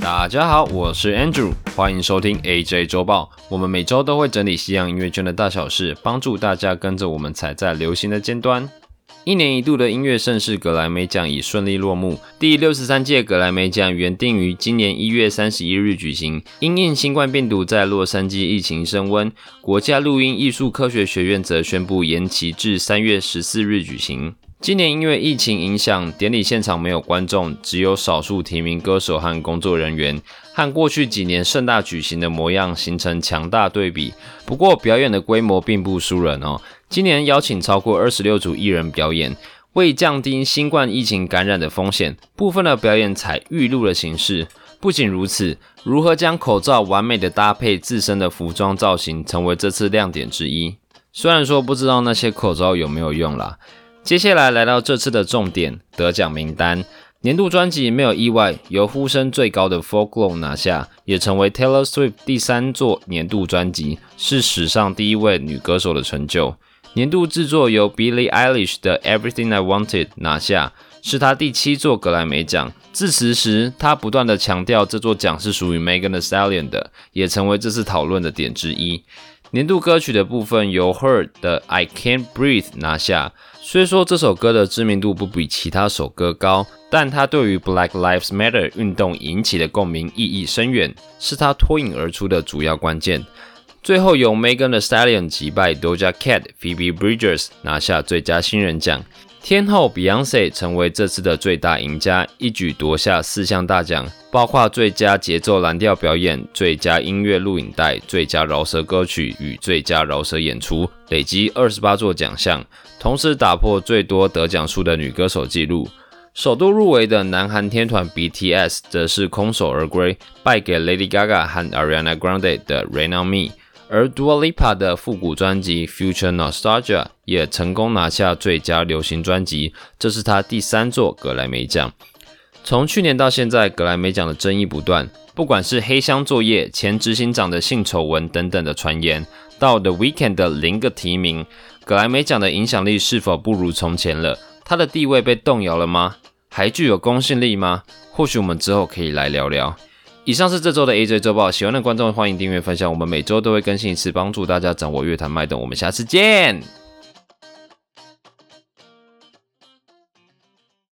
大家好，我是 Andrew，欢迎收听 AJ 周报。我们每周都会整理西洋音乐圈的大小事，帮助大家跟着我们踩在流行的尖端。一年一度的音乐盛事格莱美奖已顺利落幕。第六十三届格莱美奖原定于今年一月三十一日举行，因应新冠病毒在洛杉矶疫情升温，国家录音艺术科学学院则宣布延期至三月十四日举行。今年因为疫情影响，典礼现场没有观众，只有少数提名歌手和工作人员，和过去几年盛大举行的模样形成强大对比。不过，表演的规模并不输人哦。今年邀请超过二十六组艺人表演，为降低新冠疫情感染的风险，部分的表演采预录的形式。不仅如此，如何将口罩完美的搭配自身的服装造型，成为这次亮点之一。虽然说不知道那些口罩有没有用啦。接下来来到这次的重点得奖名单，年度专辑没有意外，由呼声最高的《Folklore》拿下，也成为 Taylor Swift 第三座年度专辑，是史上第一位女歌手的成就。年度制作由 Billie Eilish 的《Everything I Wanted》拿下，是她第七座格莱美奖。致辞时，她不断地强调这座奖是属于 Megan Thee Stallion 的，也成为这次讨论的点之一。年度歌曲的部分由 Her 的《I Can't Breathe》拿下。虽说这首歌的知名度不比其他首歌高，但它对于 Black Lives Matter 运动引起的共鸣意义深远，是它脱颖而出的主要关键。最后由 Megan Thee Stallion 击败 Doja Cat、Phoebe Bridgers 拿下最佳新人奖。天后 Beyonce 成为这次的最大赢家，一举夺下四项大奖，包括最佳节奏蓝调表演、最佳音乐录影带、最佳饶舌歌曲与最佳饶舌演出，累积二十八座奖项，同时打破最多得奖数的女歌手纪录。首度入围的南韩天团 BTS 则是空手而归，败给 Lady Gaga 和 Ariana Grande 的 Rain on Me。而 Dua Lipa 的复古专辑《Future Nostalgia》也成功拿下最佳流行专辑，这是她第三座格莱美奖。从去年到现在，格莱美奖的争议不断，不管是黑箱作业、前执行长的性丑闻等等的传言，到 The Weekend 的零个提名，格莱美奖的影响力是否不如从前了？他的地位被动摇了吗？还具有公信力吗？或许我们之后可以来聊聊。以上是这周的 AJ 周报，喜欢的观众欢迎订阅分享，我们每周都会更新一次，帮助大家掌握乐坛脉动。我们下次见。